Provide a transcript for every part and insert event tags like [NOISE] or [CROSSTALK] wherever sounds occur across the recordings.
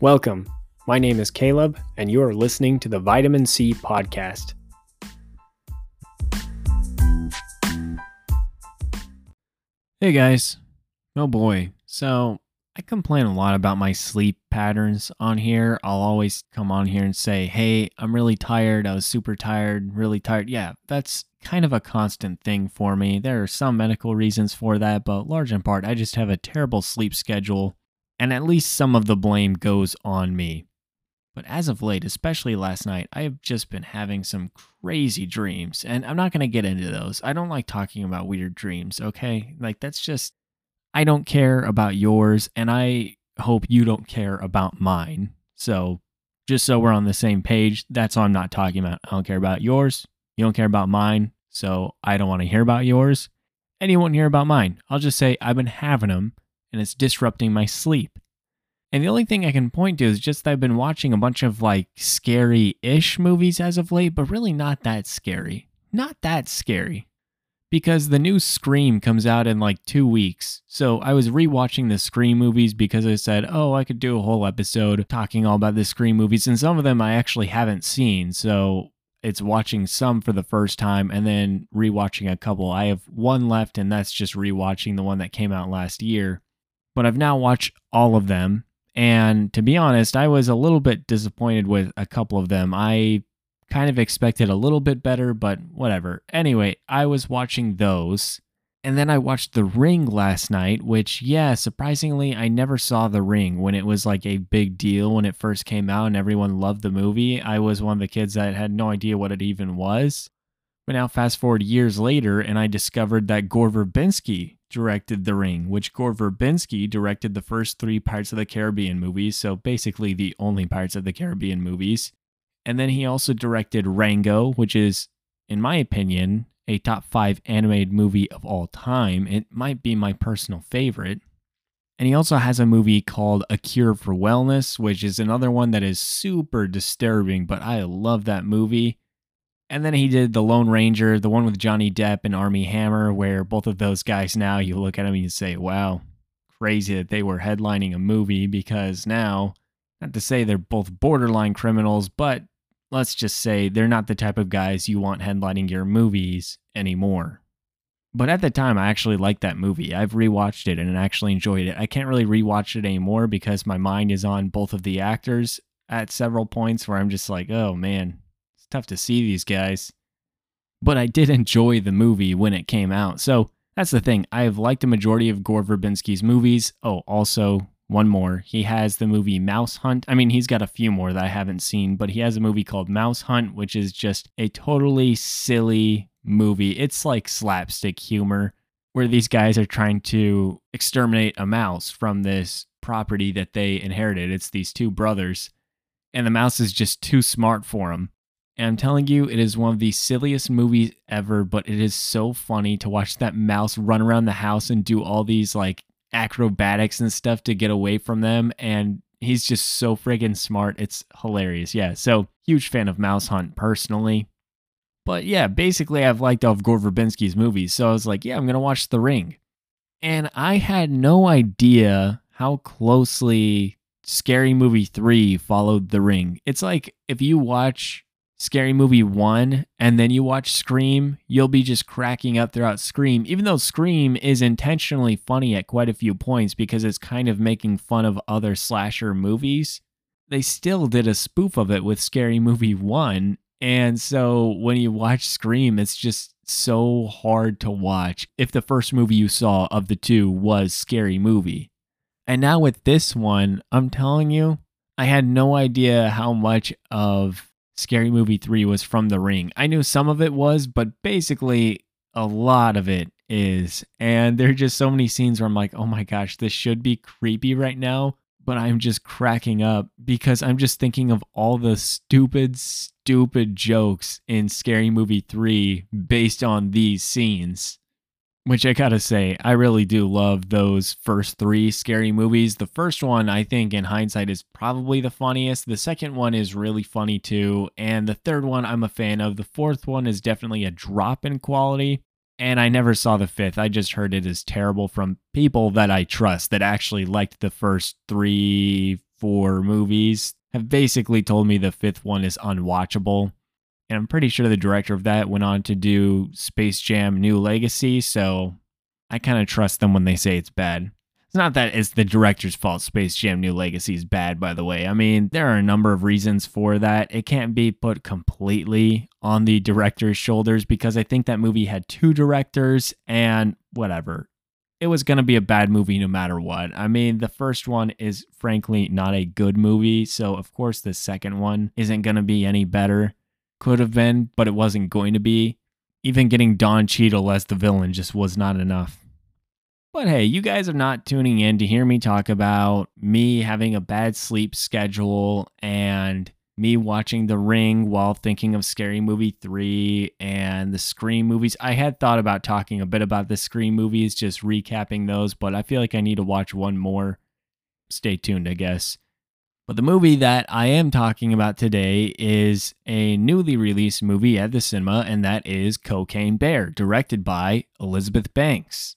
Welcome. My name is Caleb, and you are listening to the Vitamin C Podcast. Hey guys. Oh boy. So, I complain a lot about my sleep patterns on here. I'll always come on here and say, Hey, I'm really tired. I was super tired, really tired. Yeah, that's kind of a constant thing for me. There are some medical reasons for that, but large in part, I just have a terrible sleep schedule, and at least some of the blame goes on me. But as of late, especially last night, I have just been having some crazy dreams. And I'm not going to get into those. I don't like talking about weird dreams, okay? Like, that's just, I don't care about yours. And I hope you don't care about mine. So, just so we're on the same page, that's all I'm not talking about. I don't care about yours. You don't care about mine. So, I don't want to hear about yours. And you won't hear about mine. I'll just say I've been having them and it's disrupting my sleep. And the only thing I can point to is just that I've been watching a bunch of like scary ish movies as of late, but really not that scary. Not that scary. Because the new Scream comes out in like two weeks. So I was rewatching the Scream movies because I said, oh, I could do a whole episode talking all about the Scream movies. And some of them I actually haven't seen. So it's watching some for the first time and then rewatching a couple. I have one left, and that's just rewatching the one that came out last year. But I've now watched all of them and to be honest, I was a little bit disappointed with a couple of them. I kind of expected a little bit better, but whatever. Anyway, I was watching those. And then I watched The Ring last night, which, yeah, surprisingly, I never saw The Ring when it was like a big deal when it first came out and everyone loved the movie. I was one of the kids that had no idea what it even was. But now, fast forward years later, and I discovered that Gore Verbinski directed The Ring, which Gore Verbinski directed the first three Pirates of the Caribbean movies, so basically the only Pirates of the Caribbean movies. And then he also directed Rango, which is, in my opinion, a top five animated movie of all time. It might be my personal favorite. And he also has a movie called A Cure for Wellness, which is another one that is super disturbing, but I love that movie. And then he did The Lone Ranger, the one with Johnny Depp and Armie Hammer, where both of those guys now you look at them and you say, wow, crazy that they were headlining a movie because now, not to say they're both borderline criminals, but let's just say they're not the type of guys you want headlining your movies anymore. But at the time, I actually liked that movie. I've rewatched it and actually enjoyed it. I can't really rewatch it anymore because my mind is on both of the actors at several points where I'm just like, oh man, tough to see these guys. But I did [LAUGHS] enjoy the movie when it came out. So that's the thing. I have liked a majority of Gore Verbinski's movies. Oh, also, one more. He has the movie Mouse Hunt. I mean, he's got a few more that I haven't seen, but he has a movie called Mouse Hunt, which is just a totally silly movie. It's like slapstick humor where these guys are trying to exterminate a mouse from this property that they inherited. It's these two brothers, and the mouse is just too smart for them. And I'm telling you, it is one of the silliest movies ever, but it is so funny to watch that mouse run around the house and do all these like acrobatics and stuff to get away from them. And he's just so friggin' smart. It's hilarious. Yeah. So, huge fan of Mouse Hunt personally. But yeah, basically, I've liked all of Gore Verbinski's movies. So I was like, yeah, I'm going to watch The Ring. And I had no idea how closely Scary Movie 3 followed The Ring. It's like if you watch Scary Movie 1 and then you watch Scream, you'll be just cracking up throughout Scream, even though Scream is intentionally funny at quite a few points because it's kind of making fun of other slasher movies. They still did a spoof of it with Scary Movie 1. And so when you watch Scream, it's just so hard to watch if the first movie you saw of the two was Scary Movie. And now with this one, I'm telling you, I had no idea how much of Scary Movie 3 was from The Ring. I knew some of it was, but basically a lot of it is. And there are just so many scenes where I'm like, oh my gosh, this should be creepy right now. But I'm just cracking up because I'm just thinking of all the stupid, stupid jokes in Scary Movie 3 based on these scenes. Which I gotta say, I really do love those first three scary movies. The first one, I think, in hindsight, is probably the funniest. The second one is really funny too. And the third one, I'm a fan of. The fourth one is definitely a drop in quality. And I never saw the fifth. I just heard it is terrible from people that I trust that actually liked the first three, four movies have basically told me the fifth one is unwatchable. And I'm pretty sure the director of that went on to do Space Jam New Legacy, so I kind of trust them when they say it's bad. It's not that it's the director's fault Space Jam New Legacy is bad, by the way. I mean, there are a number of reasons for that. It can't be put completely on the director's shoulders because I think that movie had two directors and whatever. It was going to be a bad movie no matter what. I mean, the first one is frankly not a good movie, so of course the second one isn't going to be any better. Could have been, but it wasn't going to be. Even getting Don Cheadle as the villain just was not enough. But hey, you guys are not tuning in to hear me talk about me having a bad sleep schedule and me watching The Ring while thinking of Scary Movie 3 and the Scream movies. I had thought about talking a bit about the Scream movies, just recapping those, but I feel like I need to watch one more. Stay tuned, I guess. But the movie that I am talking about today is a newly released movie at the cinema, and that is Cocaine Bear, directed by Elizabeth Banks.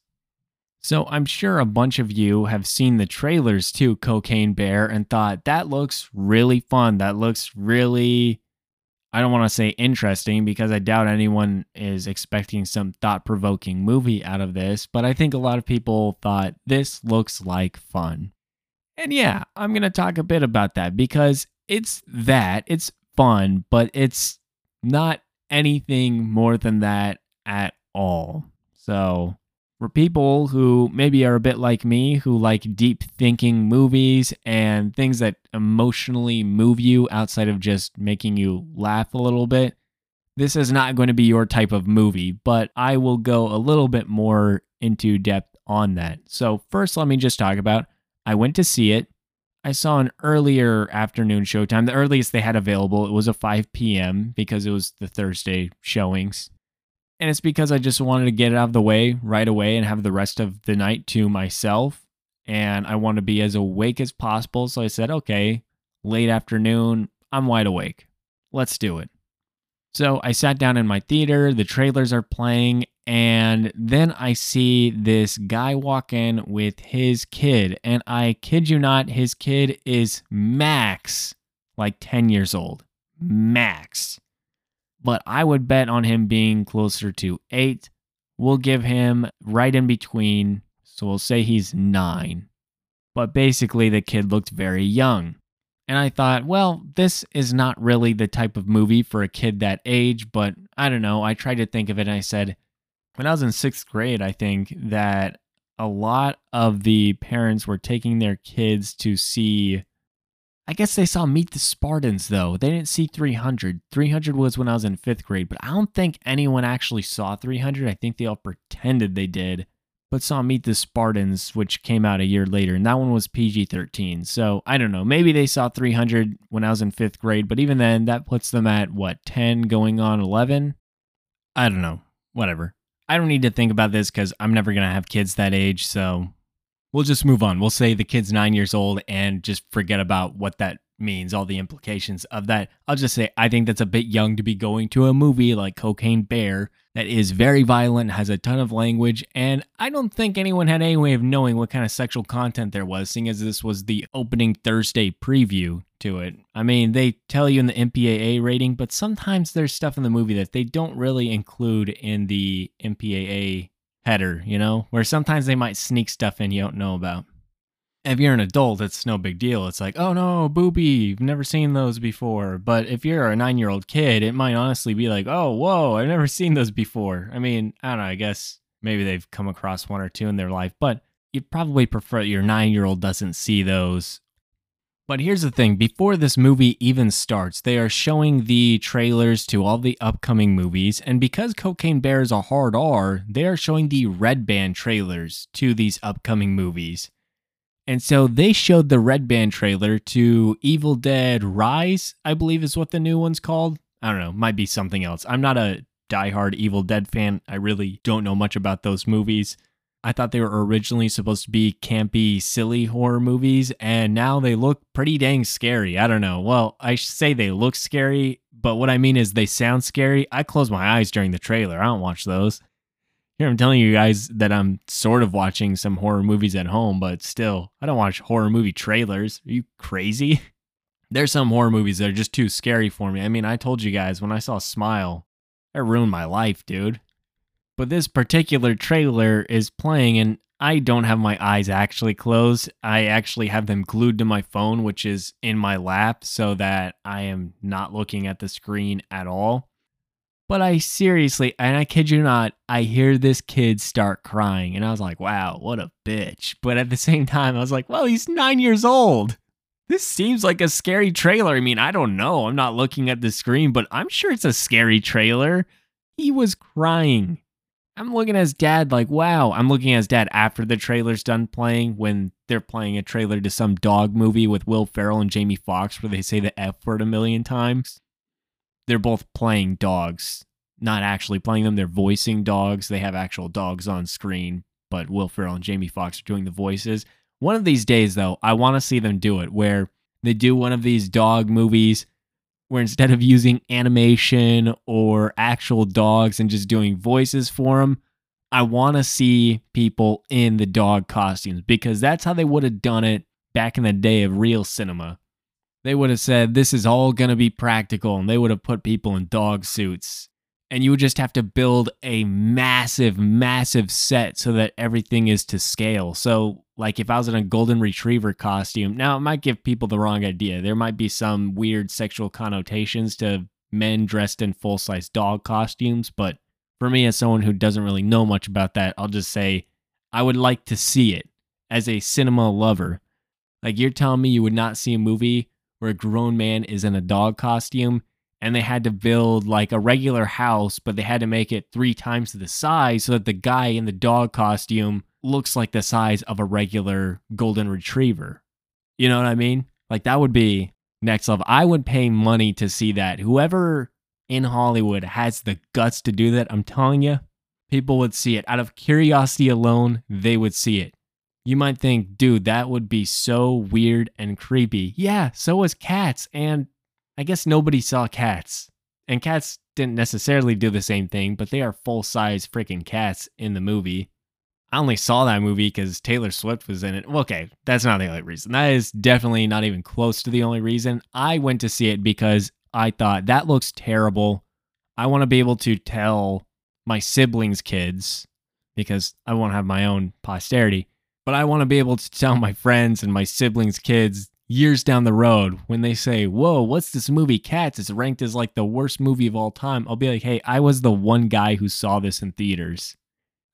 So I'm sure a bunch of you have seen the trailers to Cocaine Bear and thought that looks really fun. That looks really I don't want to say interesting because I doubt anyone is expecting some thought-provoking movie out of this, but I think a lot of people thought this looks like fun. And yeah, I'm going to talk a bit about that because it's that. It's fun, but it's not anything more than that at all. So for people who maybe are a bit like me, who like deep thinking movies and things that emotionally move you outside of just making you laugh a little bit, this is not going to be your type of movie, but I will go a little bit more into depth on that. So, first, let me just talk about I went to see it. I saw an earlier afternoon showtime, the earliest they had available. It was a 5 p.m. because it was the Thursday showings. And it's because I just wanted to get it out of the way right away and have the rest of the night to myself. And I want to be as awake as possible. So I said, okay, late afternoon, I'm wide awake. Let's do it. So I sat down in my theater, the trailers are playing, and then I see this guy walk in with his kid. And I kid you not, his kid is max like 10 years old. Max but I would bet on him being closer to eight. We'll give him right in between. So we'll say he's nine. But basically, the kid looked very young. And I thought, well, this is not really the type of movie for a kid that age, but I don't know. I tried to think of it and I said, when I was in sixth grade, I think that a lot of the parents were taking their kids to see I guess they saw Meet the Spartans though. They didn't see 300. 300 was when I was in fifth grade, but I don't think anyone actually saw 300. I think they all pretended they did, but saw Meet the Spartans, which came out a year later, and that one was PG 13. So I don't know. Maybe they saw 300 when I was in fifth grade, but even then, that puts them at what, 10 going on 11? I don't know. Whatever. I don't need to think about this because I'm never going to have kids that age, so we'll just move on. We'll say the kid's nine years old and just forget about what that means, all the implications of that. I'll just say I think that's a bit young to be going to a movie like Cocaine Bear that is very violent, has a ton of language, and I don't think anyone had any way of knowing what kind of sexual content there was, seeing as this was the opening Thursday preview to it. I mean, they tell you in the MPAA rating, but sometimes there's stuff in the movie that they don't really include in the MPAA header, you know, where sometimes they might sneak stuff in you don't know about. If you're an adult, it's no big deal. It's like, oh no, booby, you've never seen those before. But if you're a nine year old kid, it might honestly be like, oh, whoa, I've never [LAUGHS] seen those before. I mean, I don't know, I guess maybe they've come across one or two in their life, but you'd probably prefer your nine year old doesn't see those but here's the thing before this movie even starts, they are showing the trailers to all the upcoming movies. And because Cocaine Bear is a hard R, they are showing the Red Band trailers to these upcoming movies. And so they showed the Red Band trailer to Evil Dead Rise, I believe is what the new one's called. I don't know, might be something else. I'm not a diehard Evil Dead fan. I really don't know much about those movies. I thought they were originally supposed to be campy, silly horror movies, and now they look pretty dang scary. I don't know. Well, I say they look scary, but what I mean is they sound scary. I close my eyes during the trailer. I don't watch those. Here, I'm telling you guys that I'm sort of watching some horror movies at home, but still, I don't watch horror movie trailers. Are you crazy? [LAUGHS] There's some horror movies that are just too scary for me. I mean, I told you guys when I saw Smile, it ruined my life, dude. But this particular trailer is playing, and I don't have my eyes actually closed. I actually have them glued to my phone, which is in my lap, so that I am not looking at the screen at all. But I seriously, and I kid you not, I hear this kid start crying, and I was like, wow, what a bitch. But at the same time, I was like, well, he's nine years old. This seems like a scary trailer. I mean, I don't know. I'm not looking at the screen, but I'm sure it's a scary trailer. He was crying. I'm looking at his dad like, wow. I'm looking at his dad after the trailer's done playing when they're playing a trailer to some dog movie with Will Ferrell and Jamie Foxx where they say the F word a million times. They're both playing dogs, not actually playing them. They're voicing dogs. They have actual dogs on screen, but Will Ferrell and Jamie Foxx are doing the voices. One of these days, though, I want to see them do it where they do one of these dog movies where instead of using animation or actual dogs and just doing voices for them, I want to see people in the dog costumes because that's how they would have done it back in the day of real cinema. They would have said, This is all going to be practical, and they would have put people in dog suits. And you would just have to build a massive, massive set so that everything is to scale. So, like if I was in a golden retriever costume, now it might give people the wrong idea. There might be some weird sexual connotations to men dressed in full size dog costumes, but for me, as someone who doesn't really know much about that, I'll just say I would like to see it as a cinema lover. Like you're telling me you would not see a movie where a grown man is in a dog costume and they had to build like a regular house, but they had to make it three times the size so that the guy in the dog costume looks like the size of a regular golden retriever. You know what I mean? Like that would be next level. I would pay money to see that. Whoever in Hollywood has the guts to do that, I'm telling you, people would see it. Out of curiosity alone, they would see it. You might think, dude, that would be so weird and creepy. Yeah, so was cats. And I guess nobody saw cats. And cats didn't necessarily do the same thing, but they are full size freaking cats in the movie. I only saw that movie because Taylor Swift was in it. Okay, that's not the only reason. That is definitely not even close to the only reason. I went to see it because I thought that looks terrible. I want to be able to tell my siblings' kids because I won't have my own posterity, but I want to be able to tell my friends and my siblings' kids years down the road when they say, Whoa, what's this movie? Cats? It's ranked as like the worst movie of all time. I'll be like, Hey, I was the one guy who saw this in theaters.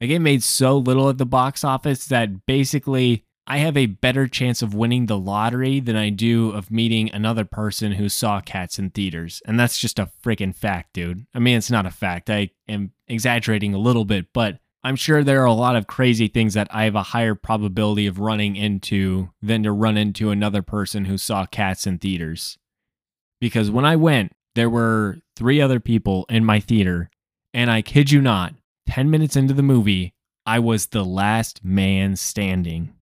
Like it made so little at the box office that basically I have a better chance of winning the lottery than I do of meeting another person who saw cats in theaters. And that's just a freaking fact, dude. I mean, it's not a fact. I am exaggerating a little bit, but I'm sure there are a lot of crazy things that I have a higher probability of running into than to run into another person who saw cats in theaters. Because when I went, there were three other people in my theater, and I kid you not, 10 minutes into the movie, I was the last man standing.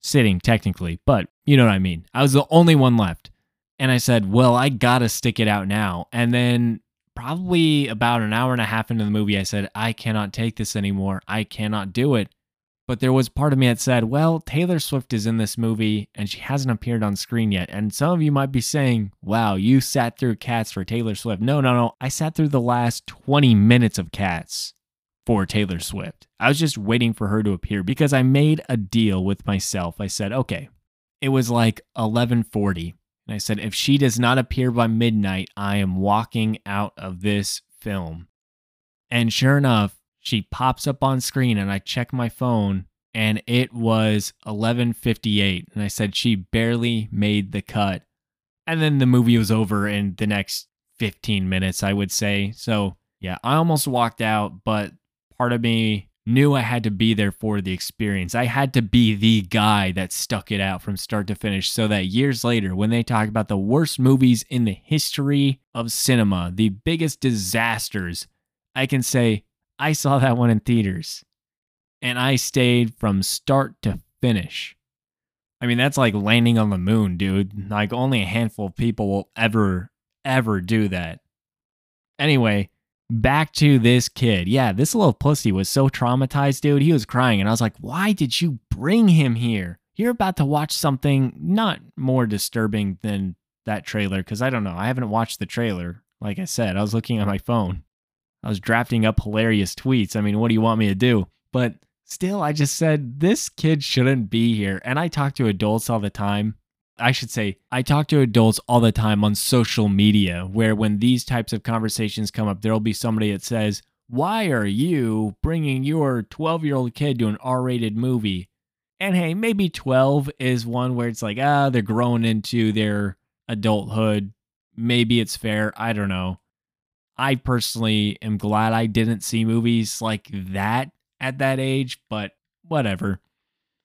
Sitting, technically, but you know what I mean. I was the only one left. And I said, well, I gotta stick it out now. And then, probably about an hour and a half into the movie, I said, I cannot take this anymore. I cannot do it. But there was part of me that said, well, Taylor Swift is in this movie and she hasn't appeared on screen yet. And some of you might be saying, wow, you sat through Cats for Taylor Swift. No, no, no. I sat through the last 20 minutes of Cats for Taylor Swift. I was just waiting for her to appear because I made a deal with myself. I said, okay, it was like 1140. And I said, if she does not appear by midnight, I am walking out of this film. And sure enough, she pops up on screen and I check my phone and it was 11:58 and I said she barely made the cut. And then the movie was over in the next 15 minutes, I would say. So, yeah, I almost walked out, but part of me knew I had to be there for the experience. I had to be the guy that stuck it out from start to finish so that years later, when they talk about the worst movies in the history of cinema, the biggest disasters, I can say, I saw that one in theaters and I stayed from start to finish. I mean, that's like landing on the moon, dude. Like, only a handful of people will ever, ever do that. Anyway, back to this kid. Yeah, this little pussy was so traumatized, dude. He was crying. And I was like, why did you bring him here? You're about to watch something not more disturbing than that trailer. Cause I don't know. I haven't watched the trailer. Like I said, I was looking at my phone. I was drafting up hilarious tweets. I mean, what do you want me to do? But still, I just said, this kid shouldn't be here. And I talk to adults all the time. I should say, I talk to adults all the time on social media, where when these types of conversations come up, there'll be somebody that says, Why are you bringing your 12 year old kid to an R rated movie? And hey, maybe 12 is one where it's like, ah, they're growing into their adulthood. Maybe it's fair. I don't know. I personally am glad I didn't see movies like that at that age, but whatever.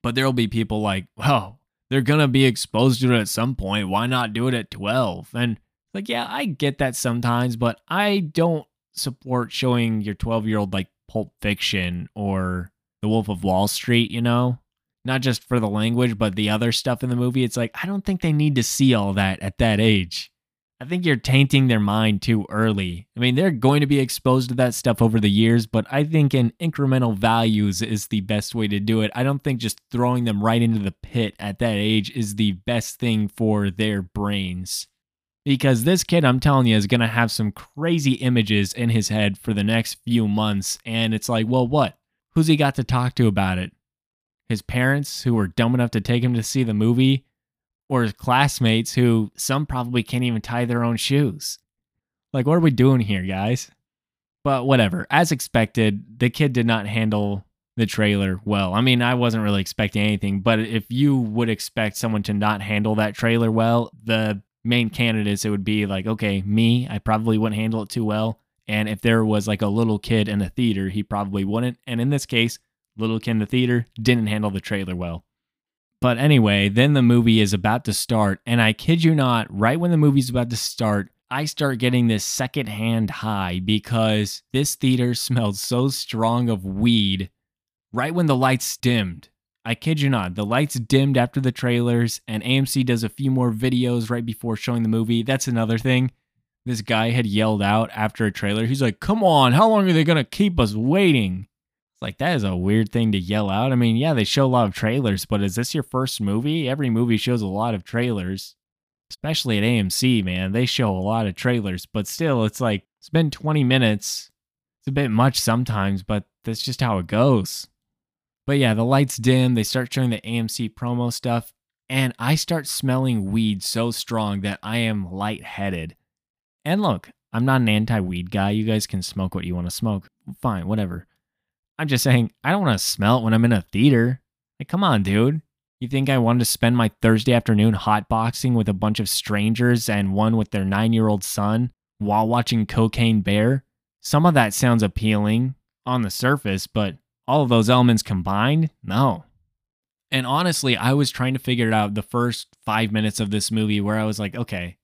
But there'll be people like, oh, they're going to be exposed to it at some point. Why not do it at 12? And like, yeah, I get that sometimes, but I don't support showing your 12 year old like Pulp Fiction or The Wolf of Wall Street, you know? Not just for the language, but the other stuff in the movie. It's like, I don't think they need to see all that at that age. I think you're tainting their mind too early. I mean, they're going to be exposed to that stuff over the years, but I think in incremental values is the best way to do it. I don't think just throwing them right into the pit at that age is the best thing for their brains. Because this kid, I'm telling you, is going to have some crazy images in his head for the next few months. And it's like, well, what? Who's he got to talk to about it? His parents, who were dumb enough to take him to see the movie? Or classmates who some probably can't even tie their own shoes. Like, what are we doing here, guys? But whatever. As expected, the kid did not handle the trailer well. I mean, I wasn't really expecting anything, but if you would expect someone to not handle that trailer well, the main candidates, it would be like, okay, me, I probably wouldn't handle it too well. And if there was like a little kid in the theater, he probably wouldn't. And in this case, little kid in the theater didn't handle the trailer well. But anyway, then the movie is about to start. And I kid you not, right when the movie's about to start, I start getting this secondhand high because this theater [LAUGHS] smelled so strong of weed right when the lights dimmed. I kid you not, the lights dimmed after the trailers, and AMC does a few more videos right before showing the movie. That's another thing. This guy had yelled out after a trailer. He's like, Come on, how long are they going to keep us waiting? It's like that is a weird thing to yell out. I mean, yeah, they show a lot of trailers, but is this your first movie? Every movie shows a lot of trailers, especially at AMC, man. They show a lot of trailers, but still, it's like it's been 20 minutes. It's a bit much sometimes, but that's just how it goes. But yeah, the lights dim, they start showing the AMC promo stuff, and I start smelling weed so strong that I am lightheaded. And look, I'm not an anti weed guy. You guys can smoke what you want to smoke. Fine, whatever. I'm just saying, I don't want to smell it when I'm in a theater. Like, come on, dude. You think I wanted to spend my Thursday afternoon hotboxing with a bunch of strangers and one with their nine year old son while watching Cocaine Bear? Some of that sounds appealing on the surface, but all of those elements combined, no. And honestly, I was trying to figure it out the first five minutes of this movie where I was like, okay,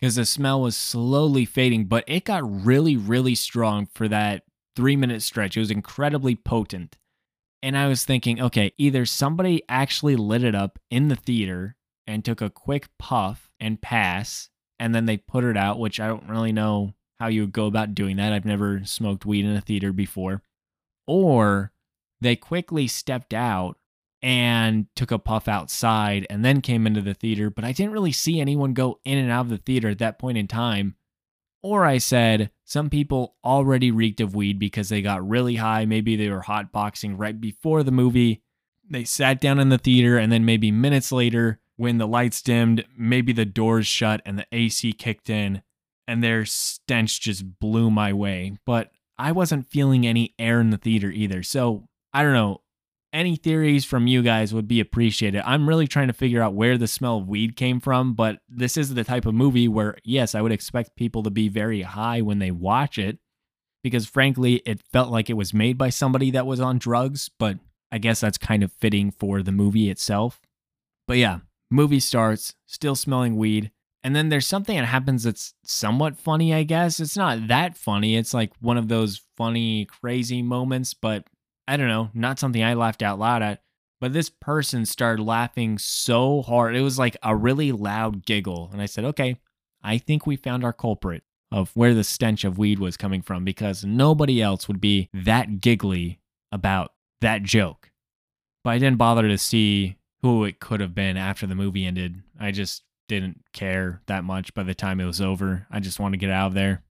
because the smell was slowly fading, but it got really, really strong for that three minute stretch. It was incredibly potent. And I was thinking, okay, either somebody actually lit it up in the theater and took a quick puff and pass, and then they put it out, which I don't really know how you would go about doing that. I've never smoked weed in a theater before. Or they quickly stepped out and took a puff outside and then came into the theater, but I didn't really see anyone go in and out of the theater at that point in time. Or I said, some people already reeked of weed because they got really high. Maybe they were hotboxing right before the movie. They sat down in the theater, and then maybe minutes later, when the lights dimmed, maybe the doors shut and the AC kicked in, and their stench just blew my way. But I wasn't feeling any air in the theater either. So I don't know any theories from you guys would be appreciated. I'm really trying to figure out where the smell of weed came from, but this is the type of movie where, yes, I would expect people to be very high when they watch it because, frankly, it felt like it was made by somebody that was on drugs, but I guess that's kind of fitting for the movie itself. But yeah, movie starts, still smelling weed. And then there's something that happens that's somewhat funny, I guess. It's not that funny. It's like one of those funny, crazy moments, but I don't know, not something I laughed out loud at, but this person started laughing so hard. It was like a really loud giggle. And I said, okay, I think we found our culprit. of where the stench of weed was coming from because nobody else would be that giggly about that joke. But I didn't bother to see who it could have been after the movie ended. I just didn't care that much by the time it was over. I just wanted to get out of there.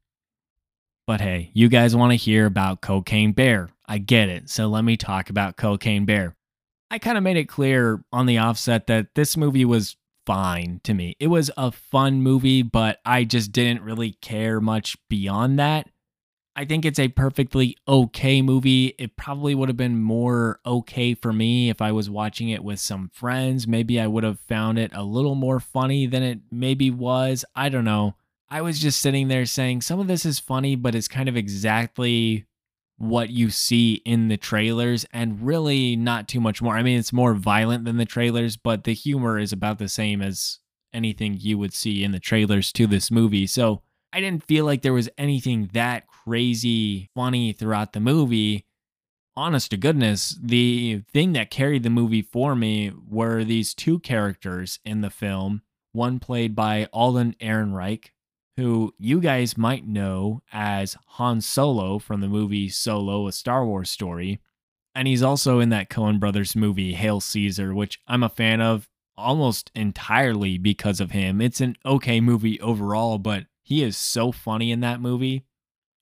But hey, you guys want to hear about Cocaine Bear. I get it. So let me talk about Cocaine Bear. I kind of made it clear on the offset that this movie was fine to me. It was a fun movie, but I just didn't really care much beyond that. I think it's a perfectly okay movie. It probably would have been more okay for me if I was watching it with some friends. Maybe I would have found it a little more funny than it maybe was. I don't know. I was just sitting there saying some of this is funny, but it's kind of exactly what you see in the trailers and really not too much more. I mean, it's more violent than the trailers, but the humor is about the same as anything you would see in the trailers to this movie. So I didn't feel like there was anything that crazy funny throughout the movie. Honest to goodness, the thing that carried the movie for me were these two characters in the film. One played by Alden Ehrenreich, who you guys might know as Han Solo from the movie Solo, a Star Wars story. And he's also in that Coen Brothers movie, Hail Caesar, which I'm a fan of almost entirely because of him. It's an okay movie overall, but he is so funny in that movie.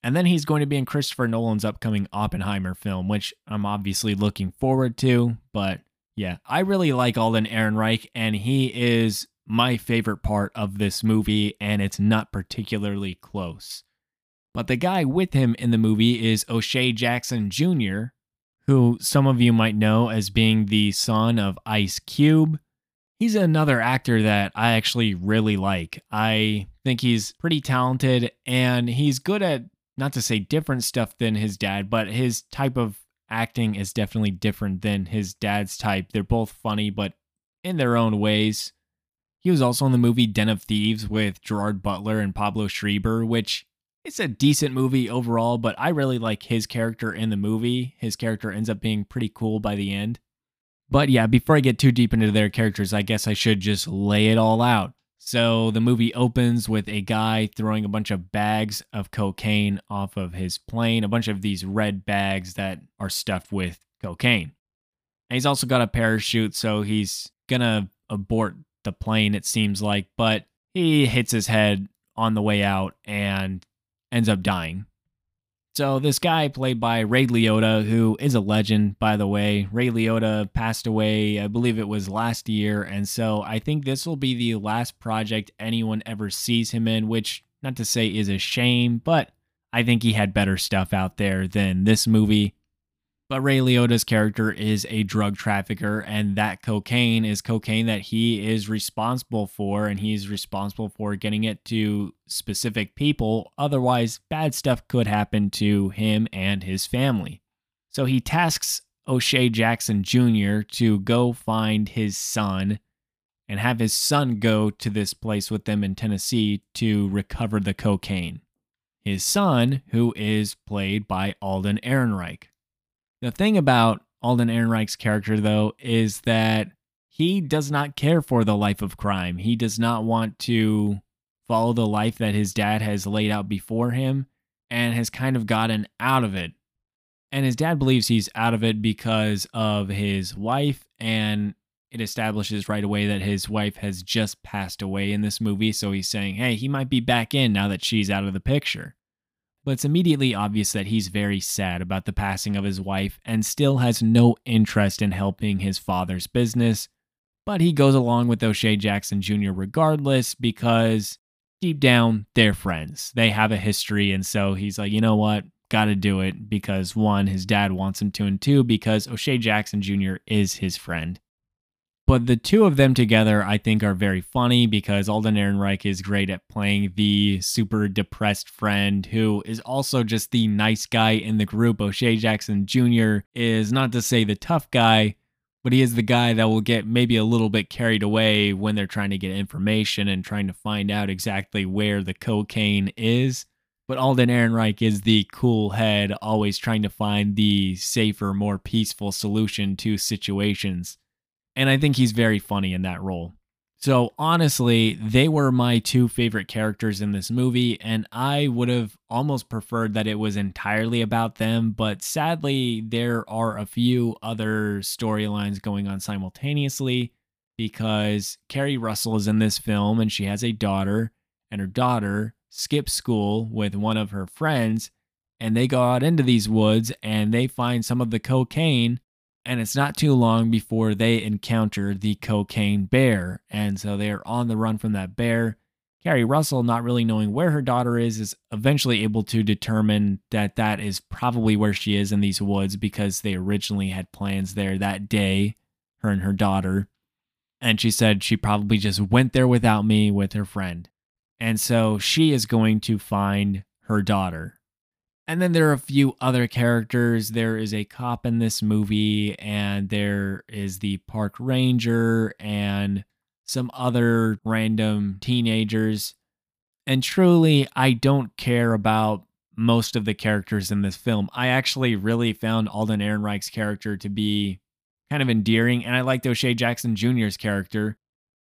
And then he's going to be in Christopher Nolan's upcoming Oppenheimer film, which I'm obviously looking forward to. But yeah, I really like Alden Ehrenreich, and he is my favorite part of this movie, and it's not particularly close. But the guy with him in the movie is O'Shea Jackson Jr., who some of you might know as being the son of Ice Cube. He's another actor that I actually really like. I think he's pretty talented and he's good at, not to say different stuff than his dad, but his type of acting is definitely different than his dad's type. They're both funny, but in their own ways. He was also in the movie Den of Thieves with Gerard Butler and Pablo Schreiber, which it's a decent movie overall, but I really like his character in the movie. His character ends up being pretty cool by the end. But yeah, before I get too deep into their characters, I guess I should just lay it all out. So the movie opens with a guy throwing a bunch of bags of cocaine off of his plane, a bunch of these red bags that are stuffed with cocaine. And he's also got a parachute, so he's gonna abort the plane, it seems like, but he hits his head on the way out and ends up dying. So, this guy, played by Ray Liotta, who is a legend, by the way, Ray Liotta passed away, I believe it was last year. And so, I think this will be the last project anyone ever sees him in, which, not to say is a shame, but I think he had better stuff out there than this movie. But Ray Liotta's character is a drug trafficker, and that cocaine is cocaine that he is responsible for, and he's responsible for getting it to specific people. Otherwise, bad stuff could happen to him and his family. So he tasks O'Shea Jackson Jr. to go find his son and have his son go to this place with them in Tennessee to recover the cocaine. His son, who is played by Alden Ehrenreich. The thing about Alden Ehrenreich's character, though, is that he does not care for the life of crime. He does not want to follow the life that his dad has laid out before him and has kind of gotten out of it. And his dad believes he's out of it because of his wife, and it establishes right away that his wife has just passed away in this movie. So he's saying, hey, he might be back in now that she's out of the picture but it's immediately obvious that he's very sad about the passing of his wife and still has no interest in helping his father's business. But he goes along with O'Shea Jackson Jr. regardless because deep down, they're friends. They have a history. And so he's like, you know what? Gotta do it because one, his dad wants him to, and two, because O'Shea Jackson Jr. is his friend. But the two of them together, I think, are very funny because Alden Ehrenreich is great at playing the super depressed friend who is also just the nice guy in the group. O'Shea Jackson Jr. is not to say the tough guy, but he is the guy that will get maybe a little bit carried away when they're trying to get information and trying to find out exactly where the cocaine is. But Alden Ehrenreich is the cool head, always trying to find the safer, more peaceful solution to situations. And I think he's very funny in that role. So honestly, they were my two favorite characters in this movie, and I would have almost preferred that it was entirely about them. But sadly, there are a few other storylines going on simultaneously because Keri Russell is in this film and she has a daughter, and her daughter skips school with one of her friends, and they go out into these woods and they find some of the cocaine and it's not too long before they encounter the cocaine bear. And so they are on the run from that bear. Keri Russell, not really knowing where her daughter is, is eventually able to determine that that is probably where she is in these woods because they originally had plans there that day, her and her daughter. And she said she probably just went there without me with her friend. And so she is going to find her daughter. And then there are a few other characters. There is a cop in this movie, and there is the park ranger, and some other random teenagers. And truly, I don't care about most of the characters in this film. I actually really found Alden Ehrenreich's character to be kind of endearing, and I liked O'Shea Jackson Jr.'s character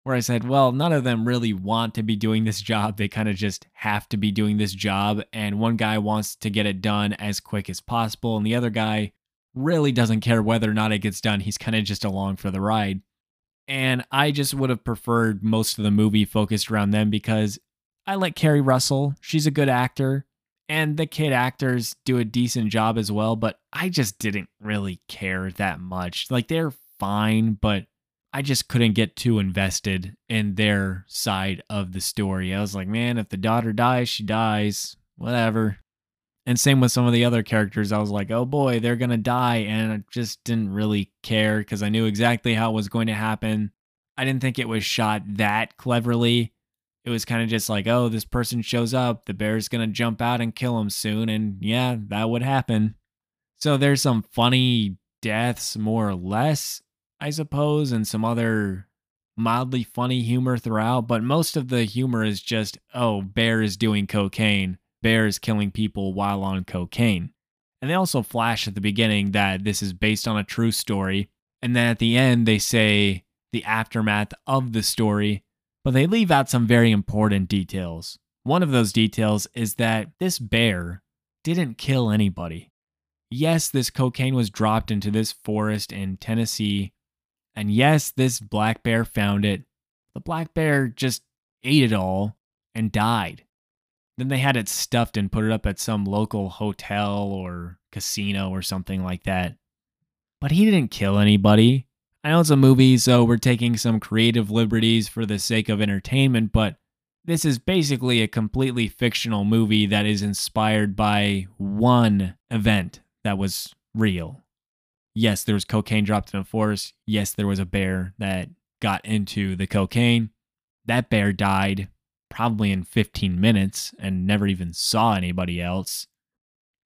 where I said, well, none of them really want to be doing this job. They kind of just have to be doing this job. And one guy wants to get it done as quick as possible. And the other guy really doesn't care whether or not it gets done. He's kind of just along for the ride. And I just would have preferred most of the movie focused around them because I like Keri Russell. She's a good actor. And the kid actors do a decent job as well. But I just didn't really care that much. Like they're fine, but I just couldn't get too invested in their side of the story. I was like, man, if the daughter dies, she dies. Whatever. And same with some of the other characters. I was like, oh boy, they're going to die. And I just didn't really care because I knew exactly how it was going to happen. I didn't think it was shot that cleverly. It was kind of just like, oh, this person shows up. The bear's going to jump out and kill him soon. And yeah, that would happen. So there's some funny deaths, more or less. I suppose, and some other mildly funny humor throughout, but most of the humor is just, oh, Bear is doing cocaine. Bear is killing people while on cocaine. And they also flash at the beginning that this is based on a true story. And then at the end, they say the aftermath of the story, but they leave out some very important details. One of those details is that this bear didn't kill anybody. Yes, this cocaine was dropped into this forest in Tennessee and yes, this black bear found it. The black bear just ate it all and died. Then they had it stuffed and put it up at some local hotel or casino or something like that. But he didn't kill anybody. I know it's a movie, so we're taking some creative liberties for the sake of entertainment, but this is basically a completely fictional movie that is inspired by one event that was real yes, there was cocaine dropped in a forest. Yes, there was a bear that got into the cocaine. That bear died probably in 15 minutes and never even saw anybody else.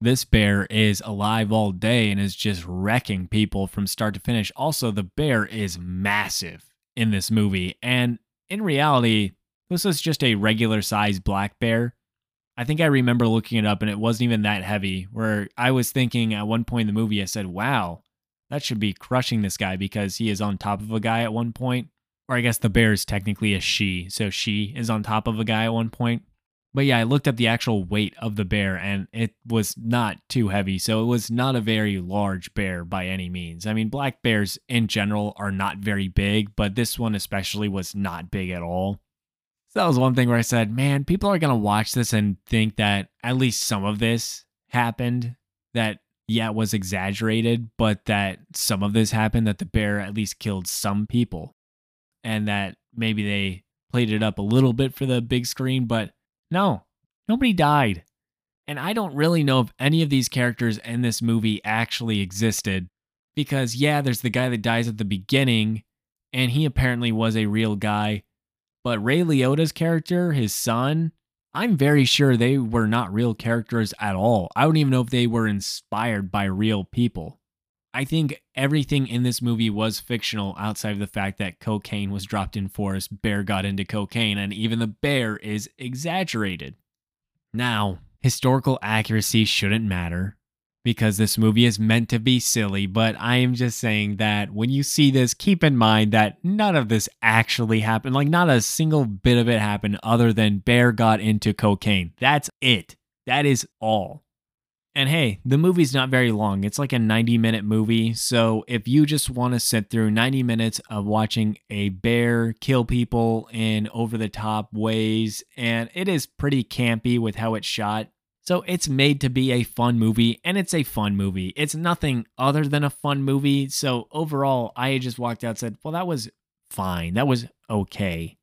This bear is alive all day and is just wrecking people from start to finish. Also, the bear is massive in this movie. And in reality, this was just a regular sized black bear. I think I remember looking it up and it wasn't even that heavy. Where I was thinking at one point in the movie, I said, wow, that should be crushing this guy because he is on top of a guy at one point. Or I guess the bear is technically a she, so she is on top of a guy at one point. But yeah, I looked up the actual weight of the bear and it was not too heavy. So it was not a very large bear by any means. I mean, black bears in general are not very big, but this one especially was not big at all. So that was one thing where I said, man, people are going to watch this and think that at least some of this happened, that yeah, it was exaggerated, but that some of this happened, that the bear at least killed some people, and that maybe they played it up a little bit for the big screen, but no, nobody died. And I don't really know if any of these characters in this movie actually existed. Because, yeah, there's the guy that dies at the beginning, and he apparently was a real guy. But Ray Liotta's character, his son, I'm very sure they were not real characters at all. I don't even know if they were inspired by real people. I think everything in this movie was fictional outside of the fact that cocaine was dropped in forest, bear got into cocaine, and even the bear is exaggerated. Now, historical accuracy shouldn't matter because this movie is meant to be silly, but I am just saying that when you see this, keep in mind that none of this actually happened. Like, not a single bit of it happened other than Bear got into cocaine. That's it. That is all. And hey, the movie's not very long. It's like a 90 minute movie. So if you just want to sit through 90 minutes of watching a bear kill people in over the top ways, and it is pretty campy with how it's shot, so it's made to be a fun movie, and it's a fun movie. It's nothing other than a fun movie. So overall, I just walked out and said, well, that was fine. That was okay.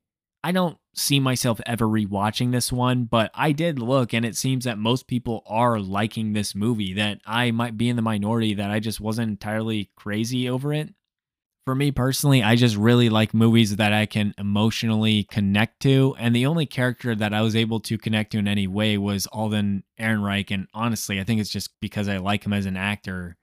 I don't see myself ever rewatching this one, but I did look, and it seems that most people are liking this movie, that I might be in the minority, that I just wasn't entirely crazy over it for me personally, I just really like movies that I can emotionally connect to. And the only character that I was able to connect to in any way was Alden Ehrenreich. And honestly, I think it's just because I like him as an actor.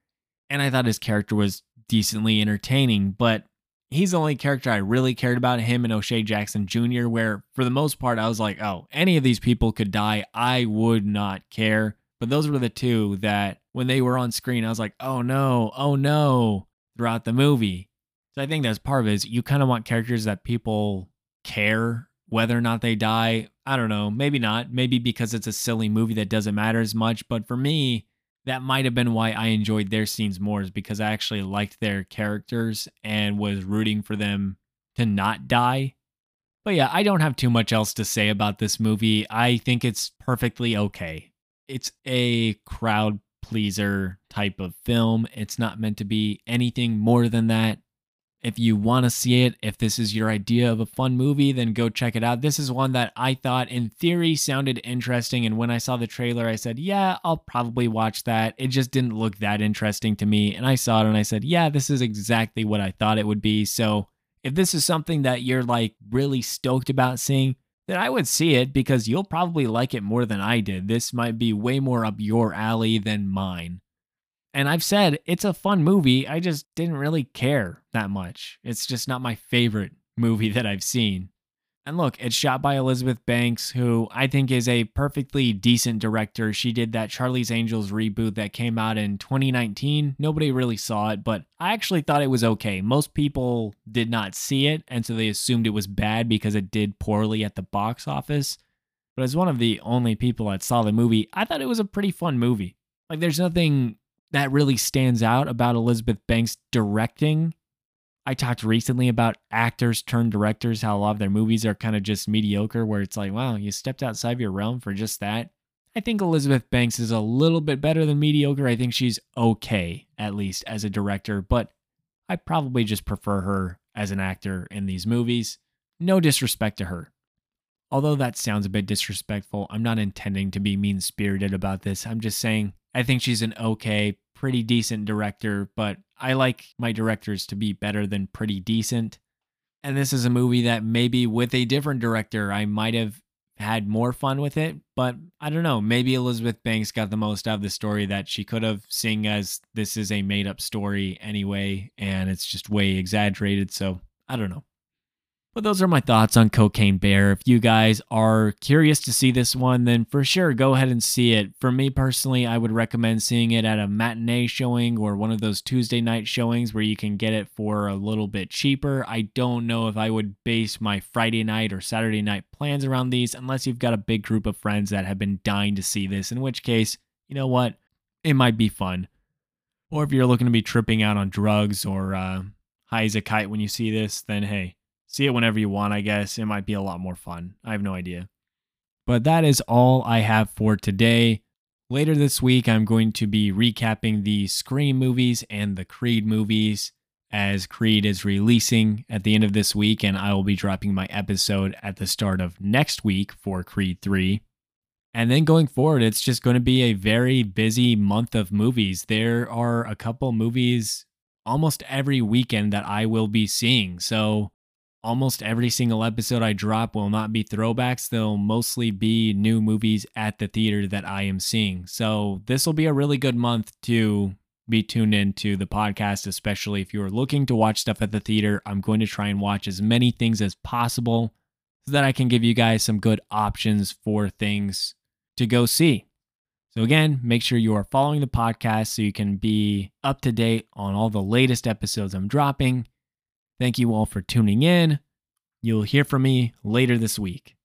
And I thought his character was decently entertaining, but he's the only character I really cared about, him and O'Shea Jackson Jr., where for the most part, I was like, oh, any of these people could die. I would not care. But those were the two that when they were on screen, I was like, oh no, oh no, throughout the movie. So I think that's part of it is you kind of want characters that people care whether or not they die. I don't know, maybe not. Maybe because it's a silly movie that doesn't matter as much. But for me, that might have been why I enjoyed their scenes more, is because I actually liked their characters and was rooting for them to not die. But yeah, I don't have too much else to say about this movie. I think it's perfectly okay. It's a crowd pleaser type of film. It's not meant to be anything more than that. If you want to see it, if this is your idea of a fun movie, then go check it out. This is one that I thought, in theory, sounded interesting. And when I saw the trailer, I said, yeah, I'll probably watch that. It just didn't look that interesting to me. And I saw it and I said, yeah, this is exactly what I thought it would be. So if this is something that you're like really stoked about seeing, then I would see it because you'll probably like it more than I did. This might be way more up your alley than mine. And I've said it's a fun movie. I just didn't really care that much. It's just not my favorite movie that I've seen. And look, it's shot by Elizabeth Banks, who I think is a perfectly decent director. She did that Charlie's Angels reboot that came out in 2019. Nobody really saw it, but I actually thought it was okay. Most people did not see it, and so they assumed it was bad because it did poorly at the box office. But as one of the only people that saw the movie, I thought it was a pretty fun movie. Like, there's nothing that really stands out about Elizabeth Banks directing. I talked recently about actors turned directors, how a lot of their movies are kind of just mediocre, where it's like, wow, you stepped outside of your realm for just that. I think Elizabeth Banks is a little bit better than mediocre. I think she's okay, at least as a director, but I probably just prefer her as an actor in these movies. No disrespect to her. Although that sounds a bit disrespectful, I'm not intending to be mean spirited about this. I'm just saying I think she's an okay, pretty decent director, but I like my directors to be better than pretty decent. And this is a movie that maybe with a different director, I might have had more fun with it. But I don't know. Maybe Elizabeth Banks got the most out of the story that she could have, seeing as this is a made up story anyway, and it's just way exaggerated. So I don't know. But those are my thoughts on Cocaine Bear. If you guys are curious to see this one, then for sure go ahead and see it. For me personally, I would recommend seeing it at a matinee showing or one of those Tuesday night showings where you can get it for a little bit cheaper. I don't know if I would base my Friday night or Saturday night plans around these unless you've got a big group of friends that have been dying to see this, in which case, you know what? It might be fun. Or if you're looking to be tripping out on drugs or uh, high as a kite when you see this, then hey, see it whenever you want, I guess. It might be a lot more fun. I have no idea. But that is all I have for today. Later this week, I'm going to be recapping the Scream movies and the Creed movies as Creed is releasing at the end of this week, and I will be dropping my episode at the start of next week for Creed 3. And then going forward, it's just going to be a very busy month of movies. There are a couple movies almost every weekend that I will be seeing. So almost every single episode I drop will not be throwbacks. They'll mostly be new movies at the theater that I am seeing. So this will be a really good month to be tuned into the podcast, especially if you're looking to watch stuff at the theater. I'm going to try and watch as many things as possible so that I can give you guys some good options for things to go see. So, again, make sure you are following the podcast so you can be up to date on all the latest episodes I'm dropping. Thank you all for tuning in. You'll hear from me later this week.